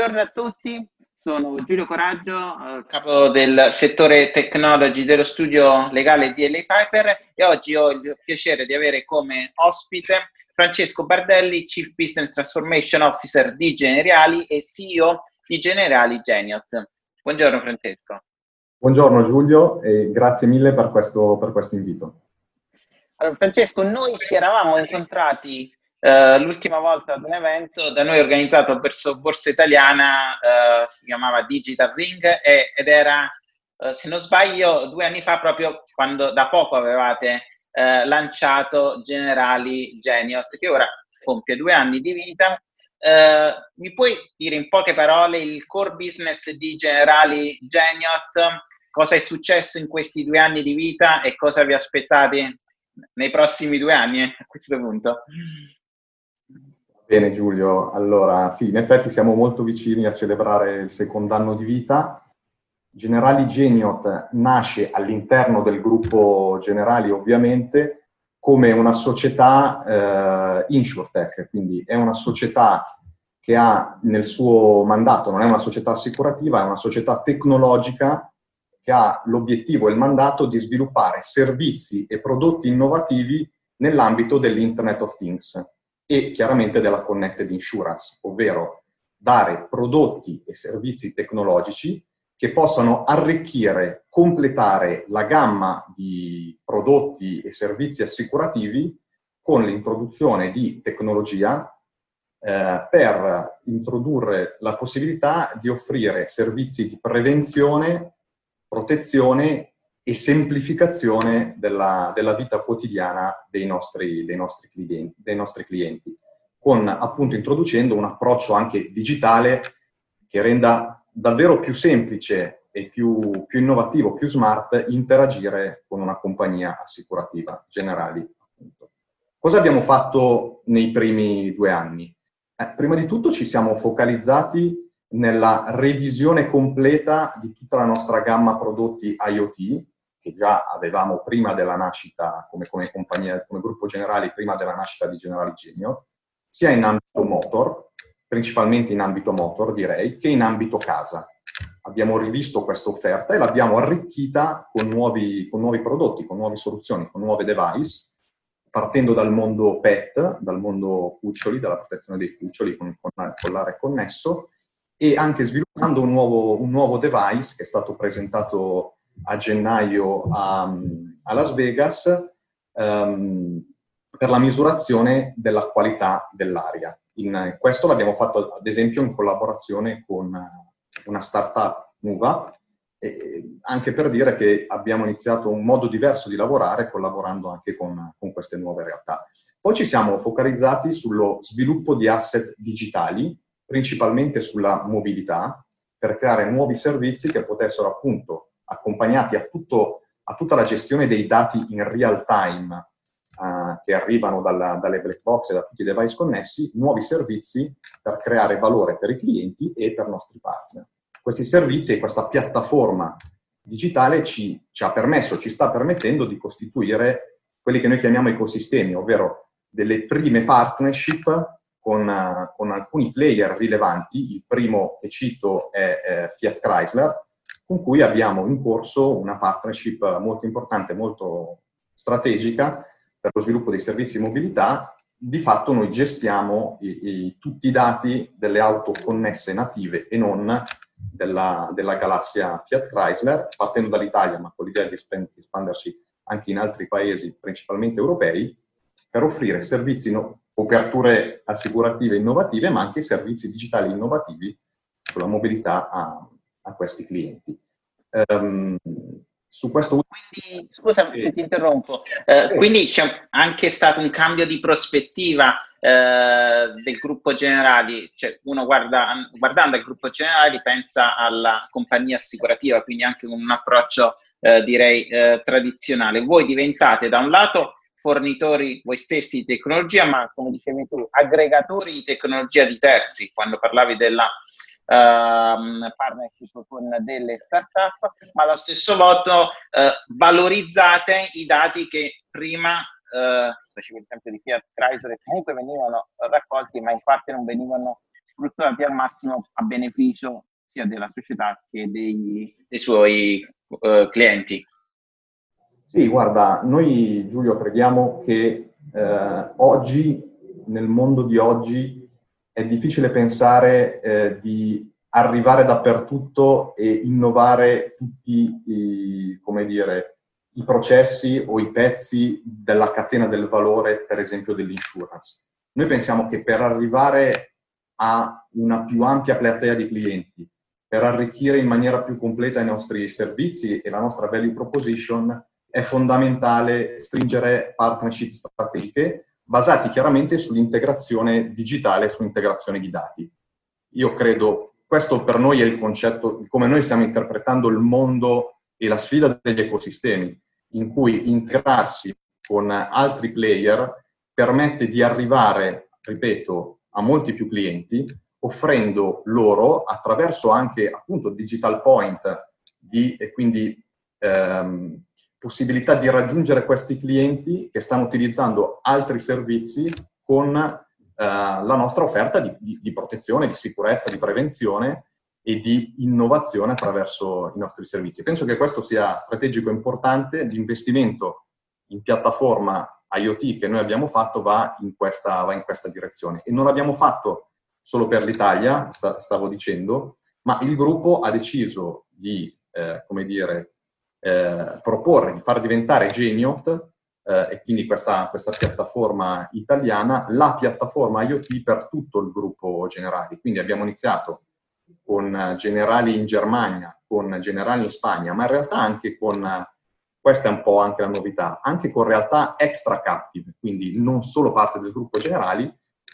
Buongiorno a tutti, sono Giulio Coraggio, eh, capo del settore technology dello studio legale di LA Piper e oggi ho il piacere di avere come ospite Francesco Bardelli, Chief Business Transformation Officer di Generali e CEO di Generali Geniot. Buongiorno Francesco. Buongiorno Giulio e grazie mille per questo, per questo invito. Allora, Francesco, noi ci eravamo incontrati Uh, l'ultima volta ad un evento da noi organizzato verso Borsa Italiana, uh, si chiamava Digital Ring e, ed era, uh, se non sbaglio, due anni fa proprio quando da poco avevate lanciato Generali Geniot, che ora compie due anni di vita. mi puoi dire in poche parole il core business di Generali Geniot? Cosa è successo in questi due anni di vita e cosa vi aspettate nei prossimi due anni a questo punto? Bene Giulio, allora sì, in effetti siamo molto vicini a celebrare il secondo anno di vita. Generali Geniot nasce all'interno del gruppo Generali ovviamente come una società eh, InsurTech, quindi è una società che ha nel suo mandato, non è una società assicurativa, è una società tecnologica che ha l'obiettivo e il mandato di sviluppare servizi e prodotti innovativi nell'ambito dell'Internet of Things e chiaramente della Connected Insurance, ovvero dare prodotti e servizi tecnologici che possano arricchire, completare la gamma di prodotti e servizi assicurativi con l'introduzione di tecnologia eh, per introdurre la possibilità di offrire servizi di prevenzione, protezione e semplificazione della, della vita quotidiana dei nostri, dei, nostri clienti, dei nostri clienti, con appunto introducendo un approccio anche digitale che renda davvero più semplice e più, più innovativo, più smart interagire con una compagnia assicurativa generali. Appunto. Cosa abbiamo fatto nei primi due anni? Eh, prima di tutto ci siamo focalizzati nella revisione completa di tutta la nostra gamma prodotti IoT, che già avevamo prima della nascita, come, come compagnia, come gruppo generale, prima della nascita di Generali Genio, sia in ambito motor, principalmente in ambito motor direi, che in ambito casa. Abbiamo rivisto questa offerta e l'abbiamo arricchita con nuovi, con nuovi prodotti, con nuove soluzioni, con nuove device, partendo dal mondo PET, dal mondo cuccioli, dalla protezione dei cuccioli con il collare connesso, e anche sviluppando un nuovo, un nuovo device che è stato presentato a gennaio a, a Las Vegas um, per la misurazione della qualità dell'aria. In, questo l'abbiamo fatto ad esempio in collaborazione con una startup nuova, eh, anche per dire che abbiamo iniziato un modo diverso di lavorare collaborando anche con, con queste nuove realtà. Poi ci siamo focalizzati sullo sviluppo di asset digitali, principalmente sulla mobilità, per creare nuovi servizi che potessero appunto accompagnati a, tutto, a tutta la gestione dei dati in real time uh, che arrivano dalla, dalle black box e da tutti i device connessi, nuovi servizi per creare valore per i clienti e per i nostri partner. Questi servizi e questa piattaforma digitale ci, ci ha permesso, ci sta permettendo di costituire quelli che noi chiamiamo ecosistemi, ovvero delle prime partnership con, uh, con, alcuni player rilevanti. Il primo che cito è eh, Fiat Chrysler, con cui abbiamo in corso una partnership molto importante, molto strategica per lo sviluppo dei servizi di mobilità. Di fatto noi gestiamo i, i, tutti i dati delle auto connesse native e non della, della galassia Fiat Chrysler, partendo dall'Italia, ma con l'idea di espandersi anche in altri paesi, principalmente europei, per offrire servizi, no, coperture assicurative innovative, ma anche servizi digitali innovativi sulla mobilità a, a questi clienti. Um, su questo quindi, scusa se ti interrompo, eh, quindi c'è anche stato un cambio di prospettiva eh, del gruppo generali, cioè uno guarda, guardando il gruppo generali pensa alla compagnia assicurativa, quindi anche con un approccio eh, direi eh, tradizionale. Voi diventate da un lato fornitori voi stessi di tecnologia, ma come dicevi tu, aggregatori di tecnologia di terzi, quando parlavi della partnership con delle start-up, ma allo stesso modo uh, valorizzate i dati che prima, uh, facevo il esempio di Fiat Chrysler, comunque venivano raccolti, ma in parte non venivano sfruttati al massimo a beneficio sia della società che dei, dei suoi uh, clienti. Sì, guarda, noi Giulio crediamo che eh, oggi, nel mondo di oggi, è difficile pensare eh, di arrivare dappertutto e innovare tutti i, dire, i processi o i pezzi della catena del valore, per esempio dell'insurance. Noi pensiamo che per arrivare a una più ampia platea di clienti, per arricchire in maniera più completa i nostri servizi e la nostra value proposition, è fondamentale stringere partnership strategiche basati chiaramente sull'integrazione digitale sull'integrazione di dati. Io credo, questo per noi è il concetto, di come noi stiamo interpretando il mondo e la sfida degli ecosistemi, in cui integrarsi con altri player permette di arrivare, ripeto, a molti più clienti, offrendo loro, attraverso anche appunto digital point, di, e quindi ehm, possibilità di raggiungere questi clienti che stanno utilizzando altri servizi con eh, la nostra offerta di, di, di protezione, di sicurezza, di prevenzione e di innovazione attraverso i nostri servizi. Penso che questo sia strategico e importante, l'investimento in piattaforma IoT che noi abbiamo fatto va in questa, va in questa direzione e non l'abbiamo fatto solo per l'Italia, sta, stavo dicendo, ma il gruppo ha deciso di, eh, come dire, eh, proporre di far diventare Geniot eh, e quindi questa, questa, piattaforma italiana la piattaforma IoT per tutto il gruppo Generali. Quindi abbiamo iniziato con generali in Germania, con generali in Spagna, ma in realtà anche con, questa è un po' anche la novità, anche con realtà extra captive, quindi non solo parte del gruppo generali,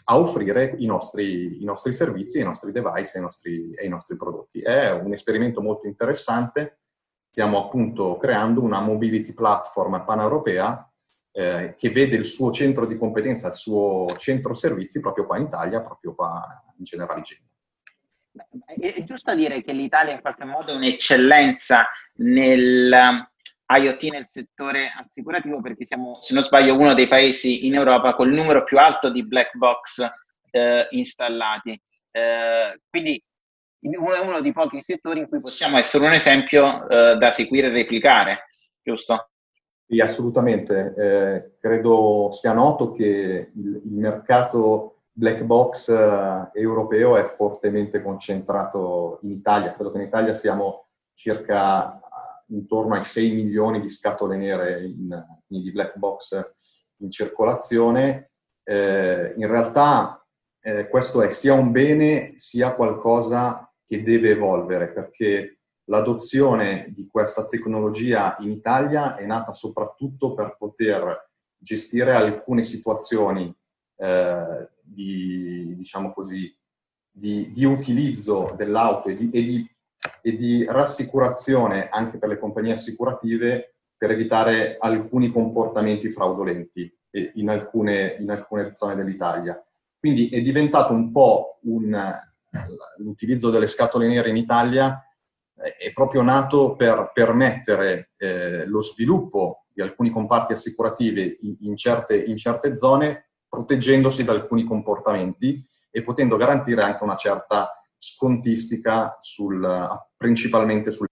a offrire i nostri, i nostri servizi, i nostri device i nostri, e i nostri prodotti. È un esperimento molto interessante, stiamo appunto creando una mobility platform paneuropea eh, che vede il suo centro di competenza, il suo centro servizi proprio qua in Italia, proprio qua in generale Genova. È giusto dire che l'Italia in qualche modo è un'eccellenza nel um, IoT nel settore assicurativo perché siamo, se non sbaglio, uno dei paesi in Europa con il numero più alto di black box eh, installati. Eh, quindi è uno dei pochi settori in cui possiamo essere un esempio eh, da seguire e replicare, giusto? Sì, assolutamente. Eh, credo sia noto che il, il mercato black box eh, europeo è fortemente concentrato in Italia. Credo che in Italia siamo circa intorno ai 6 milioni di scatole nere in, di black box in circolazione. Eh, in realtà eh, questo è sia un bene sia qualcosa che deve evolvere perché l'adozione di questa tecnologia in Italia è nata soprattutto per poter gestire alcune situazioni eh, di, diciamo così, di, di, utilizzo dell'auto e di, e, e di rassicurazione anche per le compagnie assicurative per evitare alcuni comportamenti fraudolenti in alcune, in alcune zone dell'Italia. Quindi è diventato un po' un, l'utilizzo delle scatole nere in Italia è proprio nato per permettere eh, lo sviluppo di alcuni comparti assicurativi in, in, certe, in certe zone proteggendosi da alcuni comportamenti e potendo garantire anche una certa scontistica sul, principalmente sulle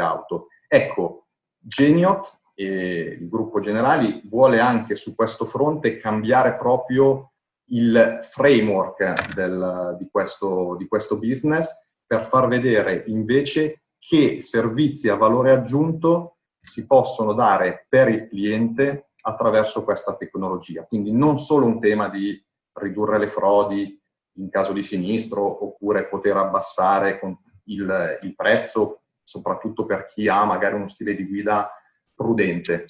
auto. Ecco, Geniot e il gruppo Generali vuole anche su questo fronte cambiare proprio il framework del, di, questo, di questo business per far vedere invece che servizi a valore aggiunto si possono dare per il cliente attraverso questa tecnologia. Quindi non solo un tema di ridurre le frodi in caso di sinistro oppure poter abbassare il, il prezzo, soprattutto per chi ha magari uno stile di guida prudente,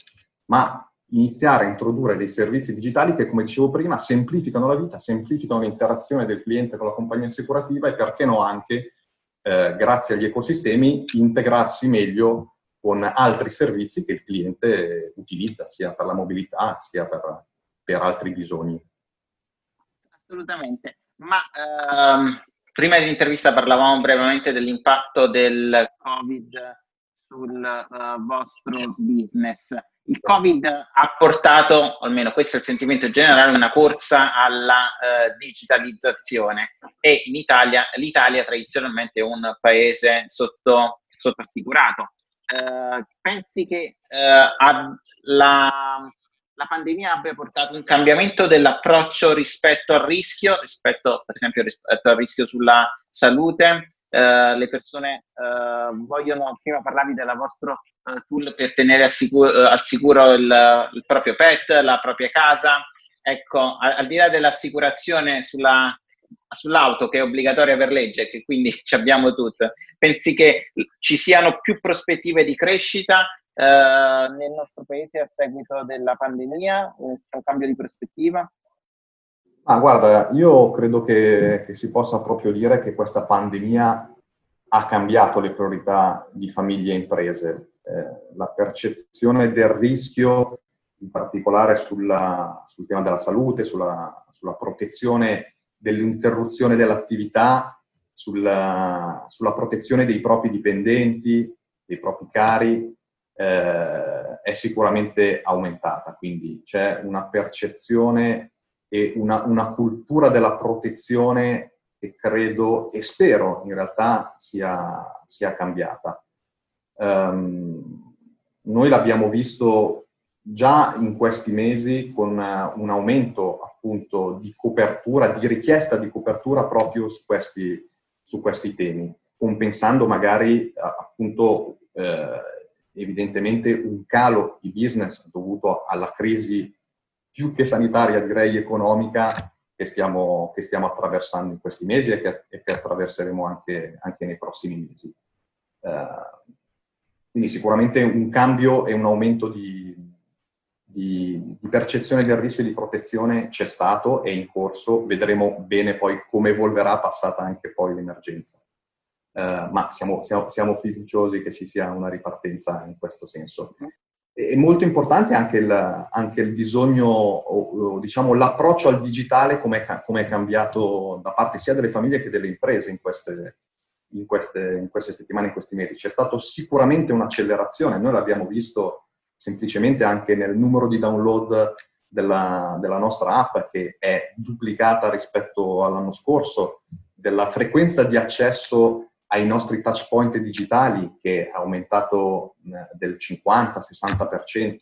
ma iniziare a introdurre dei servizi digitali che, come dicevo prima, semplificano la vita, semplificano l'interazione del cliente con la compagnia assicurativa e perché no anche, eh, grazie agli ecosistemi, integrarsi meglio con altri servizi che il cliente utilizza sia per la mobilità sia per, per altri bisogni. Assolutamente. Ma ehm, prima dell'intervista parlavamo brevemente dell'impatto del Covid sul uh, vostro business. il Covid ha portato, almeno questo è il sentimento generale, una corsa alla eh, digitalizzazione e in Italia l'Italia tradizionalmente è un paese sotto, sottoassicurato. Eh, pensi che la, la pandemia abbia portato un cambiamento dell'approccio rispetto al rischio, rispetto per esempio rispetto al rischio sulla salute? Uh, le persone uh, vogliono, prima parlavi del vostro uh, tool per tenere al sicuro, al sicuro il, il, proprio pet, la propria casa. Ecco, al, al di là dell'assicurazione sulla, sull'auto che è obbligatoria per legge, che quindi ci abbiamo tutte, pensi che ci siano più prospettive di crescita nel nostro paese a seguito della pandemia? Un, un cambio di prospettiva? Ah, guarda, io credo che, che, si possa proprio dire che questa pandemia ha cambiato le priorità di famiglie e imprese. Eh, la percezione del rischio, in particolare sulla, sul tema della salute, sulla, sulla protezione dell'interruzione dell'attività, sulla, sulla, protezione dei propri dipendenti, dei propri cari, eh, è sicuramente aumentata. Quindi c'è una percezione e una, una cultura della protezione che credo e spero in realtà sia, sia cambiata. Um, noi l'abbiamo visto già in questi mesi con un aumento appunto di copertura, di richiesta di copertura proprio su questi, su questi temi, compensando magari appunto eh, evidentemente un calo di business dovuto alla crisi più che sanitaria, direi economica, che stiamo, che stiamo attraversando in questi mesi e che, e che attraverseremo anche, anche, nei prossimi mesi. Uh, quindi sicuramente un cambio e un aumento di, di, di, percezione del rischio di protezione c'è stato, è in corso, vedremo bene poi come evolverà passata anche poi l'emergenza. Uh, ma siamo, siamo, siamo, fiduciosi che ci sia una ripartenza in questo senso. È molto importante anche il, anche il bisogno, diciamo l'approccio al digitale, come è cambiato da parte sia delle famiglie che delle imprese in queste, in, queste, in queste settimane, in questi mesi. C'è stata sicuramente un'accelerazione, noi l'abbiamo visto semplicemente anche nel numero di download della, della, nostra app che è duplicata rispetto all'anno scorso, della frequenza di accesso ai nostri touch point digitali che è aumentato del 50-60%,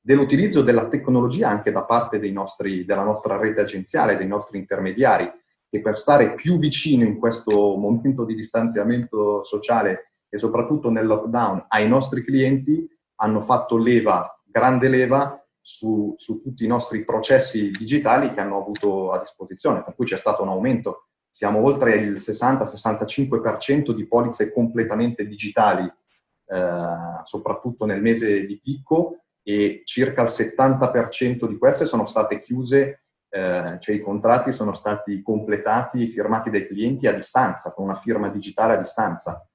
dell'utilizzo della tecnologia anche da parte nostri, della nostra rete agenziale, dei nostri intermediari, che per stare più vicino in questo momento di distanziamento sociale e soprattutto nel lockdown ai nostri clienti, hanno fatto leva, grande leva, su, su tutti i nostri processi digitali che hanno avuto a disposizione, per cui c'è stato un aumento siamo oltre il 60-65% di polizze completamente digitali, eh, soprattutto nel mese di picco, e circa il 70% di queste sono state chiuse, eh, cioè i contratti sono stati completati, firmati dai clienti a distanza, con una firma digitale a distanza.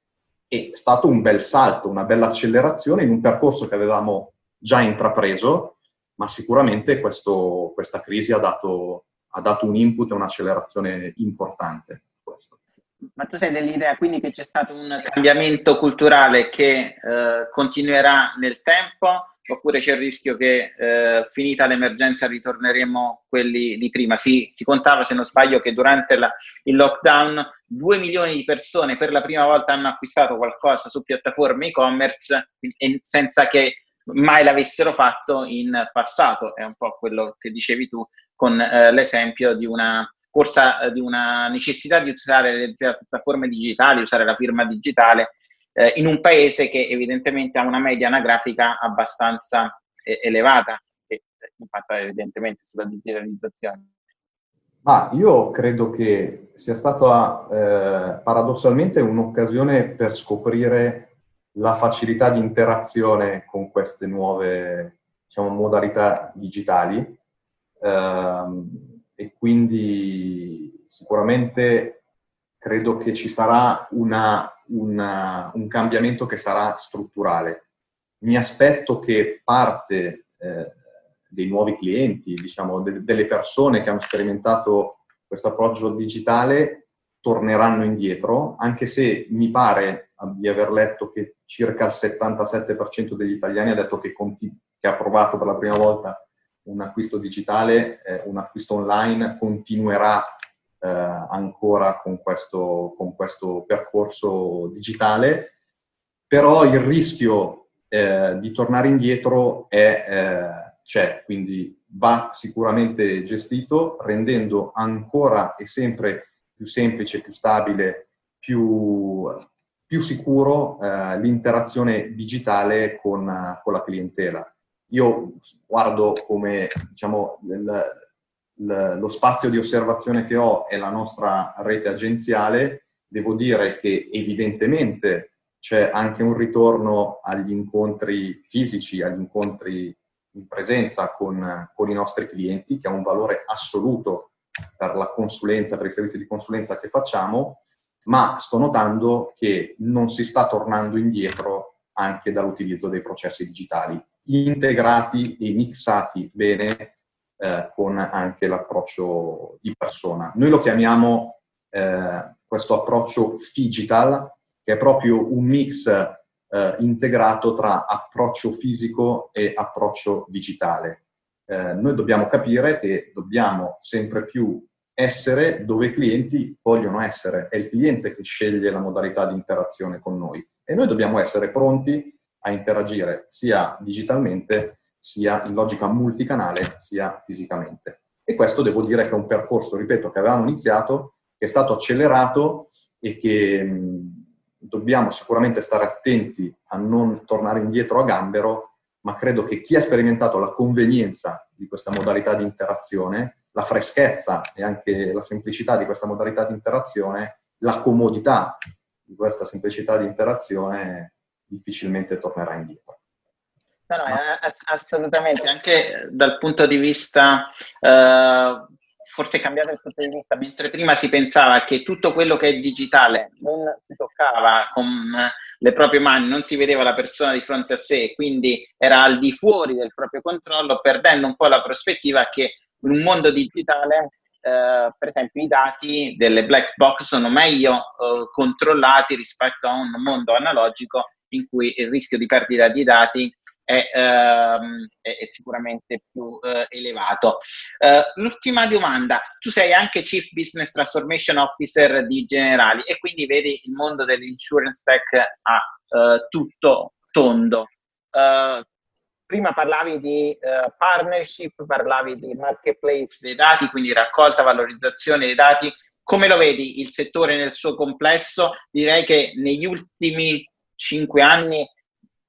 È stato un bel salto, una bella accelerazione in un percorso che avevamo già intrapreso, ma sicuramente questo, questa crisi ha dato, ha dato un input e un'accelerazione importante. Questo. Ma tu sei dell'idea quindi che c'è stato un cambiamento culturale che eh, continuerà nel tempo oppure c'è il rischio che eh, finita l'emergenza ritorneremo quelli di prima? Si, si contava, se non sbaglio, che durante la, il lockdown 2 milioni di persone per la prima volta hanno acquistato qualcosa su piattaforme e-commerce senza che mai l'avessero fatto in passato. È un po' quello che dicevi tu con eh, l'esempio di una corsa, eh, di una necessità di usare le piattaforme digitali, usare la firma digitale eh, in un paese che evidentemente ha una media anagrafica abbastanza eh, elevata che impatta evidentemente sulla digitalizzazione. Ma io credo che sia stata eh, paradossalmente un'occasione per scoprire la facilità di interazione con queste nuove diciamo, modalità digitali ehm, e quindi sicuramente credo che ci sarà una, una, un cambiamento che sarà strutturale. Mi aspetto che parte eh, dei nuovi clienti, diciamo, de- delle persone che hanno sperimentato questo approccio digitale torneranno indietro, anche se mi pare di aver letto che circa il 77% degli italiani ha detto che conti- che ha provato per la prima volta un acquisto digitale, eh, un acquisto online, continuerà eh, ancora con questo, con questo, percorso digitale, però il rischio eh, di tornare indietro è, eh, c'è, quindi va sicuramente gestito rendendo ancora e sempre più semplice, più stabile, più, più sicuro eh, l'interazione digitale con, con la clientela. Io guardo come diciamo, il, il, lo spazio di osservazione che ho è la nostra rete agenziale, devo dire che evidentemente c'è anche un ritorno agli incontri fisici, agli incontri in presenza con, con i nostri clienti, che ha un valore assoluto per la consulenza, per i servizi di consulenza che facciamo, ma sto notando che non si sta tornando indietro anche dall'utilizzo dei processi digitali integrati e mixati bene eh, con anche l'approccio di persona. Noi lo chiamiamo eh, questo approccio digital, che è proprio un mix eh, integrato tra approccio fisico e approccio digitale. Eh, noi dobbiamo capire che dobbiamo sempre più essere dove i clienti vogliono essere. È il cliente che sceglie la modalità di interazione con noi e noi dobbiamo essere pronti a interagire sia digitalmente, sia in logica multicanale, sia fisicamente. E questo devo dire che è un percorso, ripeto, che avevamo iniziato, che è stato accelerato e che dobbiamo sicuramente stare attenti a non tornare indietro a gambero, ma credo che chi ha sperimentato la convenienza di questa modalità di interazione, la freschezza e anche la semplicità di questa modalità di interazione, la comodità di questa semplicità di interazione difficilmente tornerà indietro. No, no, assolutamente, anche dal punto di vista, eh, forse cambiato il punto di vista, mentre prima si pensava che tutto quello che è digitale non si toccava con le proprie mani, non si vedeva la persona di fronte a sé, quindi era al di fuori del proprio controllo, perdendo un po' la prospettiva che in un mondo digitale Uh, per esempio i dati delle black box sono meglio uh, controllati rispetto a un mondo analogico in cui il rischio di perdita di dati è, ehm, è sicuramente più eh, elevato. Uh, l'ultima domanda, tu sei anche Chief Business Transformation Officer di Generali e quindi vedi il mondo dell'insurance tech a uh, tutto tondo. Uh, prima parlavi di partnership, parlavi di marketplace dei dati, quindi raccolta, valorizzazione dei dati. Come lo vedi il settore nel suo complesso? Direi che negli ultimi cinque anni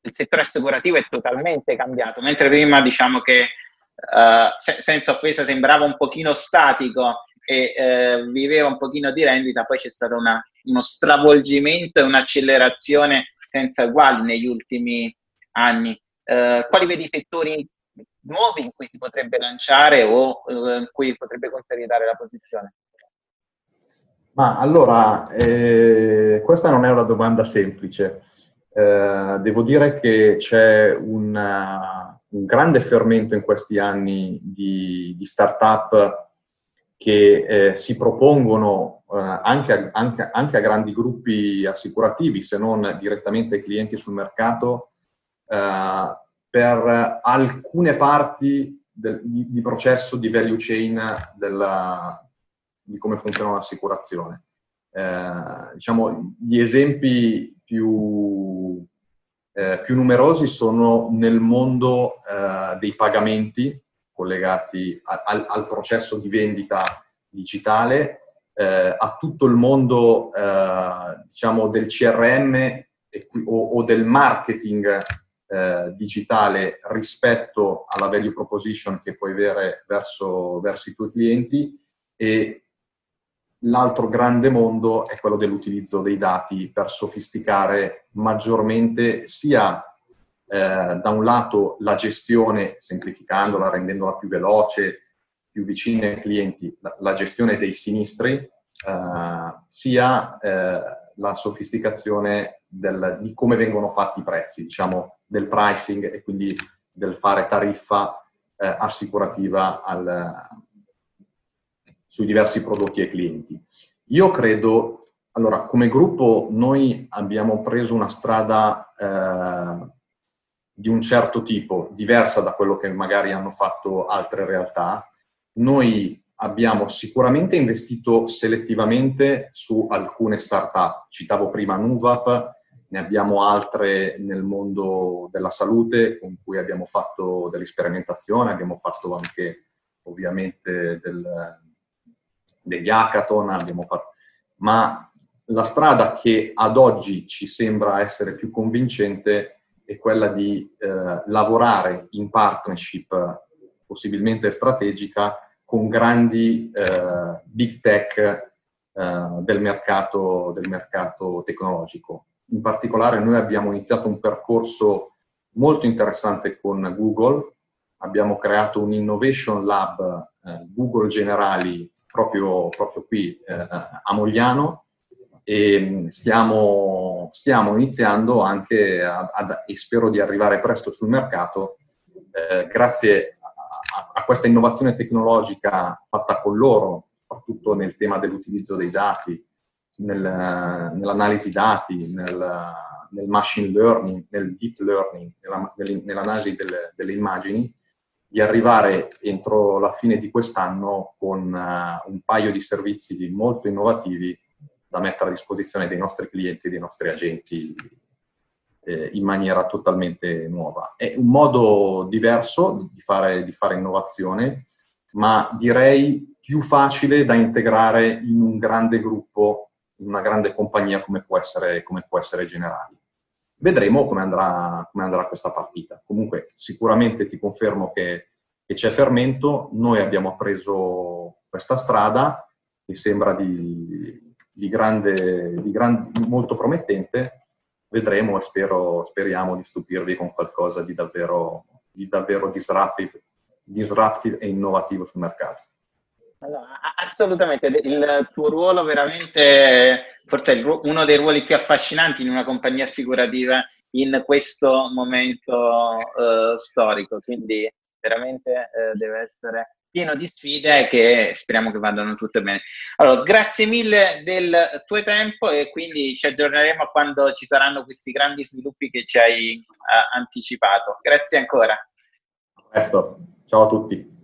il settore assicurativo è totalmente cambiato, mentre prima diciamo che uh, se, senza offesa sembrava un pochino statico e uh, viveva un pochino di rendita, poi c'è stato una, uno stravolgimento e un'accelerazione senza uguali negli ultimi anni. Uh, quali vedi i settori nuovi in cui si potrebbe lanciare o in cui potrebbe consolidare la posizione? Ma allora, eh, questa non è una domanda semplice. Eh, devo dire che c'è una, un grande fermento in questi anni di, di start-up che eh, si propongono eh, anche, a, anche, anche, a, grandi gruppi assicurativi, se non direttamente ai clienti sul mercato, eh, per alcune parti del, di, di, processo di value chain della, di come funziona l'assicurazione. Eh, diciamo, gli esempi più, eh, più, numerosi sono nel mondo eh, dei pagamenti collegati a, al, al, processo di vendita digitale, eh, a tutto il mondo eh, diciamo, del CRM e, o, o, del marketing eh, digitale rispetto alla value proposition che puoi avere verso, verso i tuoi clienti. E L'altro grande mondo è quello dell'utilizzo dei dati per sofisticare maggiormente sia eh, da un lato la gestione, semplificandola, rendendola più veloce, più vicina ai clienti, la, la gestione dei sinistri, eh, sia eh, la sofisticazione del, di come vengono fatti i prezzi, diciamo del pricing e quindi del fare tariffa eh, assicurativa al, sui diversi prodotti ai clienti. Io credo, allora, come gruppo noi abbiamo preso una strada eh, di un certo tipo, diversa da quello che magari hanno fatto altre realtà. Noi abbiamo sicuramente investito selettivamente su alcune start-up. Citavo prima Nuvap, ne abbiamo altre nel mondo della salute con cui abbiamo fatto dell'esperimentazione, abbiamo fatto anche ovviamente del, degli hackathon, fatto, ma la strada che ad oggi ci sembra essere più convincente è quella di eh, lavorare in partnership possibilmente strategica con grandi eh, big tech eh, del, mercato, del mercato tecnologico. In particolare noi abbiamo iniziato un percorso molto interessante con Google, abbiamo creato un innovation lab eh, Google Generali proprio, proprio qui eh, a Mogliano. E mm, stiamo, stiamo iniziando anche a, a, e spero di arrivare presto sul mercato eh, grazie a, a, questa innovazione tecnologica fatta con loro, soprattutto nel tema dell'utilizzo dei dati, nel, nell'analisi dati, nel, nel, machine learning, nel deep learning, nella, nell'analisi delle, delle immagini, di arrivare entro la fine di quest'anno con uh, un paio di servizi molto innovativi da mettere a disposizione dei nostri clienti dei nostri agenti eh, in maniera totalmente nuova. È un modo diverso di fare, di fare innovazione, ma direi più facile da integrare in un grande gruppo, in una grande compagnia come può essere, come può essere Generali. Vedremo come andrà, come andrà questa partita. Comunque sicuramente ti confermo che, che c'è fermento, noi abbiamo preso questa strada che sembra di, di, grande, di gran, molto promettente, vedremo e spero, speriamo di stupirvi con qualcosa di davvero, di davvero disruptive, disruptive e innovativo sul mercato. Allora, assolutamente, il tuo ruolo veramente, forse è uno dei ruoli più affascinanti in una compagnia assicurativa in questo momento uh, storico, quindi veramente uh, deve essere pieno di sfide che speriamo che vadano tutte bene. Allora, grazie mille del tuo tempo e quindi ci aggiorneremo quando ci saranno questi grandi sviluppi che ci hai uh, anticipato. Grazie ancora. A presto, ciao a tutti.